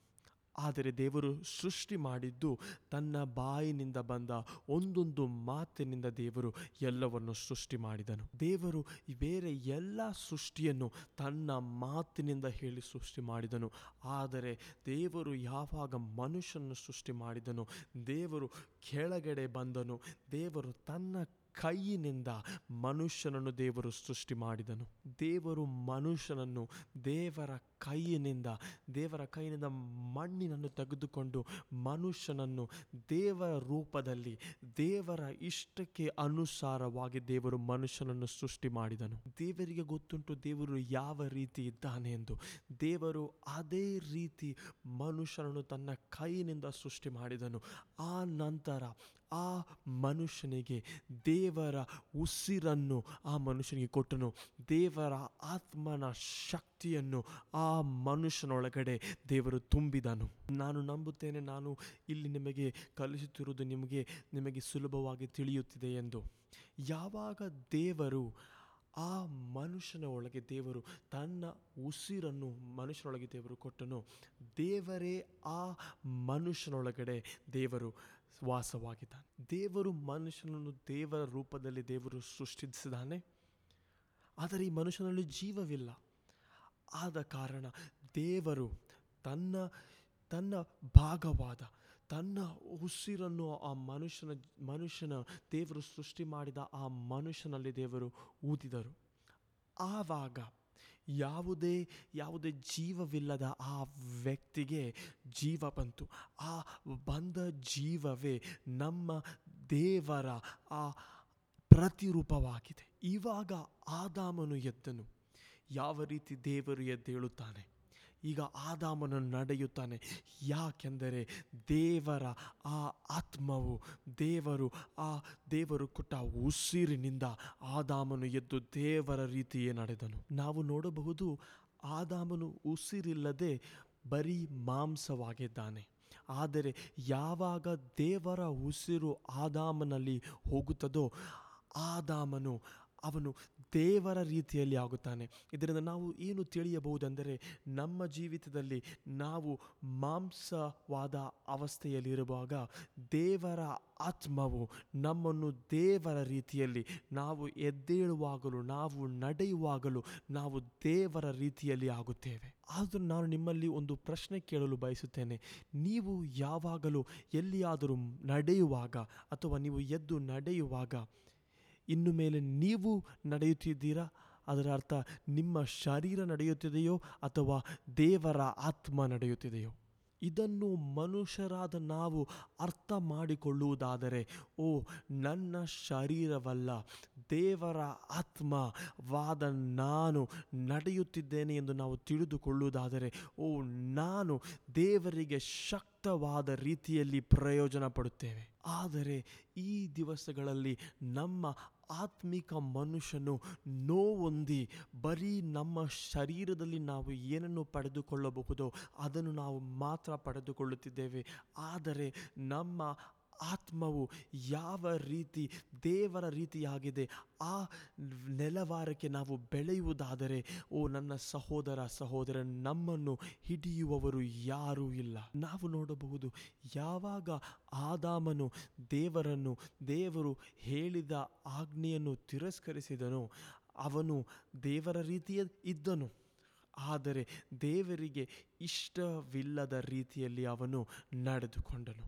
ಆದರೆ ದೇವರು ಸೃಷ್ಟಿ ಮಾಡಿದ್ದು ತನ್ನ ಬಾಯಿನಿಂದ ಬಂದ ಒಂದೊಂದು ಮಾತಿನಿಂದ ದೇವರು ಎಲ್ಲವನ್ನು ಸೃಷ್ಟಿ ಮಾಡಿದನು. ದೇವರು ಬೇರೆ ಎಲ್ಲ ಸೃಷ್ಟಿಯನ್ನು ತನ್ನ ಮಾತಿನಿಂದ ಹೇಳಿ ಸೃಷ್ಟಿ ಮಾಡಿದನು. ಆದರೆ ದೇವರು ಯಾವಾಗ ಮನುಷ್ಯನನ್ನು ಸೃಷ್ಟಿ ಮಾಡಿದನು, ದೇವರು ಕೆಳಗಡೆ ಬಂದನು, ದೇವರು ತನ್ನ ಕೈಯಿನಿಂದ ಮನುಷ್ಯನನ್ನು ದೇವರು ಸೃಷ್ಟಿ ಮಾಡಿದನು. ದೇವರು ಮನುಷ್ಯನನ್ನು ದೇವರ ಕೈಯಿನಿಂದ, ದೇವರ ಕೈಯಿಂದ ಮಣ್ಣಿನನ್ನು ತೆಗೆದುಕೊಂಡು ಮನುಷ್ಯನನ್ನು ದೇವರ ರೂಪದಲ್ಲಿ, ದೇವರ ಇಷ್ಟಕ್ಕೆ ಅನುಸಾರವಾಗಿ ದೇವರು ಮನುಷ್ಯನನ್ನು ಸೃಷ್ಟಿ ಮಾಡಿದನು. ದೇವರಿಗೆ ಗೊತ್ತುಂಟು ದೇವರು ಯಾವ ರೀತಿ ಇದ್ದಾನೆ ಎಂದು. ದೇವರು ಅದೇ ರೀತಿ ಮನುಷ್ಯನನ್ನು ತನ್ನ ಕೈಯಿನಿಂದ ಸೃಷ್ಟಿ ಮಾಡಿದನು. ಆ ನಂತರ ಆ ಮನುಷ್ಯನಿಗೆ ದೇವರ ಉಸಿರನ್ನು ಆ ಮನುಷ್ಯನಿಗೆ ಕೊಟ್ಟನು. ದೇವರ ಆತ್ಮನ ಶಕ್ತಿಯನ್ನು ಆ ಮನುಷ್ಯನೊಳಗಡೆ ದೇವರು ತುಂಬಿದನು. ನಾನು ನಂಬುತ್ತೇನೆ, ನಾನು ಇಲ್ಲಿ ನಿಮಗೆ ಕಲಿಸುತ್ತಿರುವುದು ನಿಮಗೆ ನಿಮಗೆ ಸುಲಭವಾಗಿ ತಿಳಿಯುತ್ತಿದೆ ಎಂದು. ಯಾವಾಗ ದೇವರು ಆ ಮನುಷ್ಯನ ಒಳಗೆ ದೇವರು ತನ್ನ ಉಸಿರನ್ನು ಮನುಷ್ಯನೊಳಗೆ ದೇವರು ಕೊಟ್ಟನು, ದೇವರೇ ಆ ಮನುಷ್ಯನೊಳಗಡೆ ದೇವರು ವಾಸವಾಗಿದ್ದಾನೆ. ದೇವರು ಮನುಷ್ಯನನ್ನು ದೇವರ ರೂಪದಲ್ಲಿ ದೇವರು ಸೃಷ್ಟಿಸಿದ್ದಾನೆ. ಆದರೆ ಈ ಮನುಷ್ಯನಲ್ಲಿ ಜೀವವಿಲ್ಲ. ಆದ ಕಾರಣ ದೇವರು ತನ್ನ ತನ್ನ ಭಾಗವಾದ, ತನ್ನ ಉಸಿರನ್ನು ಆ ಮನುಷ್ಯನ ಮನುಷ್ಯನ ದೇವರು ಸೃಷ್ಟಿ ಮಾಡಿದ ಆ ಮನುಷ್ಯನಲ್ಲಿ ದೇವರು ಊದಿದರು. ಆವಾಗ ಯಾವುದೇ ಯಾವುದೇ ಜೀವವಿಲ್ಲದ ಆ ವ್ಯಕ್ತಿಗೆ ಜೀವ ಬಂತು. ಆ ಬಂದ ಜೀವವೇ ನಮ್ಮ ದೇವರ ಆ ಪ್ರತಿರೂಪವಾಗಿದೆ. ಇವಾಗ ಆದಾಮನು ಎದ್ದನು. ಯಾವ ರೀತಿ ದೇವರು ಎದ್ದೇಳುತ್ತಾನೆ? ಈಗ ಆದಾಮನು ನಡೆಯುತ್ತಾನೆ. ಯಾಕೆಂದರೆ ದೇವರ ಆ ಆತ್ಮವು, ದೇವರು ಆ ದೇವರು ಕೊಟ್ಟ ಉಸಿರಿನಿಂದ ಆದಾಮನು ಎದ್ದು ದೇವರ ರೀತಿಯೇ ನಡೆದನು. ನಾವು ನೋಡಬಹುದು ಆದಾಮನು ಉಸಿರಿಲ್ಲದೆ ಬರೀ ಮಾಂಸವಾಗಿದ್ದಾನೆ. ಆದರೆ ಯಾವಾಗ ದೇವರ ಉಸಿರು ಆದಾಮನಲ್ಲಿ ಹೋಗುತ್ತದೋ, ಆದಾಮನು ಅವನು ದೇವರ ರೀತಿಯಲ್ಲಿ ಆಗುತ್ತಾನೆ. ಇದರಿಂದ ನಾವು ಏನು ತಿಳಿಯಬಹುದೆಂದರೆ ನಮ್ಮ ಜೀವಿತದಲ್ಲಿ ನಾವು ಮಾಂಸವಾದ ಅವಸ್ಥೆಯಲ್ಲಿರುವಾಗ ದೇವರ ಆತ್ಮವು ನಮ್ಮನ್ನು ದೇವರ ರೀತಿಯಲ್ಲಿ ನಾವು ಎದ್ದೇಳುವಾಗಲೂ, ನಾವು ನಡೆಯುವಾಗಲೂ ನಾವು ದೇವರ ರೀತಿಯಲ್ಲಿ ಆಗುತ್ತೇವೆ. ಆದರೂ ನಾನು ನಿಮ್ಮಲ್ಲಿ ಒಂದು ಪ್ರಶ್ನೆ ಕೇಳಲು ಬಯಸುತ್ತೇನೆ. ನೀವು ಯಾವಾಗಲೂ ಎಲ್ಲಿಯಾದರೂ ನಡೆಯುವಾಗ ಅಥವಾ ನೀವು ಎದ್ದು ನಡೆಯುವಾಗ ಇನ್ನು ಮೇಲೆ ನೀವು ನಡೆಯುತ್ತಿದ್ದೀರಾ? ಅದರ ಅರ್ಥ, ನಿಮ್ಮ ಶರೀರ ನಡೆಯುತ್ತಿದೆಯೋ ಅಥವಾ ದೇವರ ಆತ್ಮ ನಡೆಯುತ್ತಿದೆಯೋ? ಇದನ್ನು ಮನುಷ್ಯರಾದ ನಾವು ಅರ್ಥ ಮಾಡಿಕೊಳ್ಳುವುದಾದರೆ, ಓ, ನನ್ನ ಶರೀರವಲ್ಲ, ದೇವರ ಆತ್ಮ ವಾದ ನಾನು ನಡೆಯುತ್ತಿದ್ದೇನೆ ಎಂದು ನಾವು ತಿಳಿದುಕೊಳ್ಳುವುದಾದರೆ, ಓ, ನಾನು ದೇವರಿಗೆ ಶಕ್ತವಾದ ರೀತಿಯಲ್ಲಿ ಪ್ರಯೋಜನ ಪಡುತ್ತೇವೆ ಆದರೆ ಈ ದಿವಸಗಳಲ್ಲಿ ನಮ್ಮ ಆತ್ಮಿಕ ಮನುಷ್ಯನು ನೋವೊಂದಿ ಬರೀ ನಮ್ಮ ಶರೀರದಲ್ಲಿ ನಾವು ಏನನ್ನು ಪಡೆದುಕೊಳ್ಳಬಹುದೋ ಅದನ್ನು ನಾವು ಮಾತ್ರ ಪಡೆದುಕೊಳ್ಳುತ್ತಿದ್ದೇವೆ. ಆದರೆ ನಮ್ಮ ಆತ್ಮವು ಯಾವ ರೀತಿ ದೇವರ ರೀತಿಯಾಗಿದೆ, ಆ ನೆಲವಾರಕ್ಕೆ ನಾವು ಬೆಳೆಯುವುದಾದರೆ, ಓ ನನ್ನ ಸಹೋದರ ಸಹೋದರ, ನಮ್ಮನ್ನು ಹಿಡಿಯುವವರು ಯಾರೂ ಇಲ್ಲ. ನಾವು ನೋಡಬಹುದು ಯಾವಾಗ ಆದಾಮನು ದೇವರನ್ನು, ದೇವರು ಹೇಳಿದ ಆಜ್ಞೆಯನ್ನು ತಿರಸ್ಕರಿಸಿದನು, ಅವನು ದೇವರ ರೀತಿಯ ಇದ್ದನು. ಆದರೆ ದೇವರಿಗೆ ಇಷ್ಟವಿಲ್ಲದ ರೀತಿಯಲ್ಲಿ ಅವನು ನಡೆದುಕೊಂಡನು.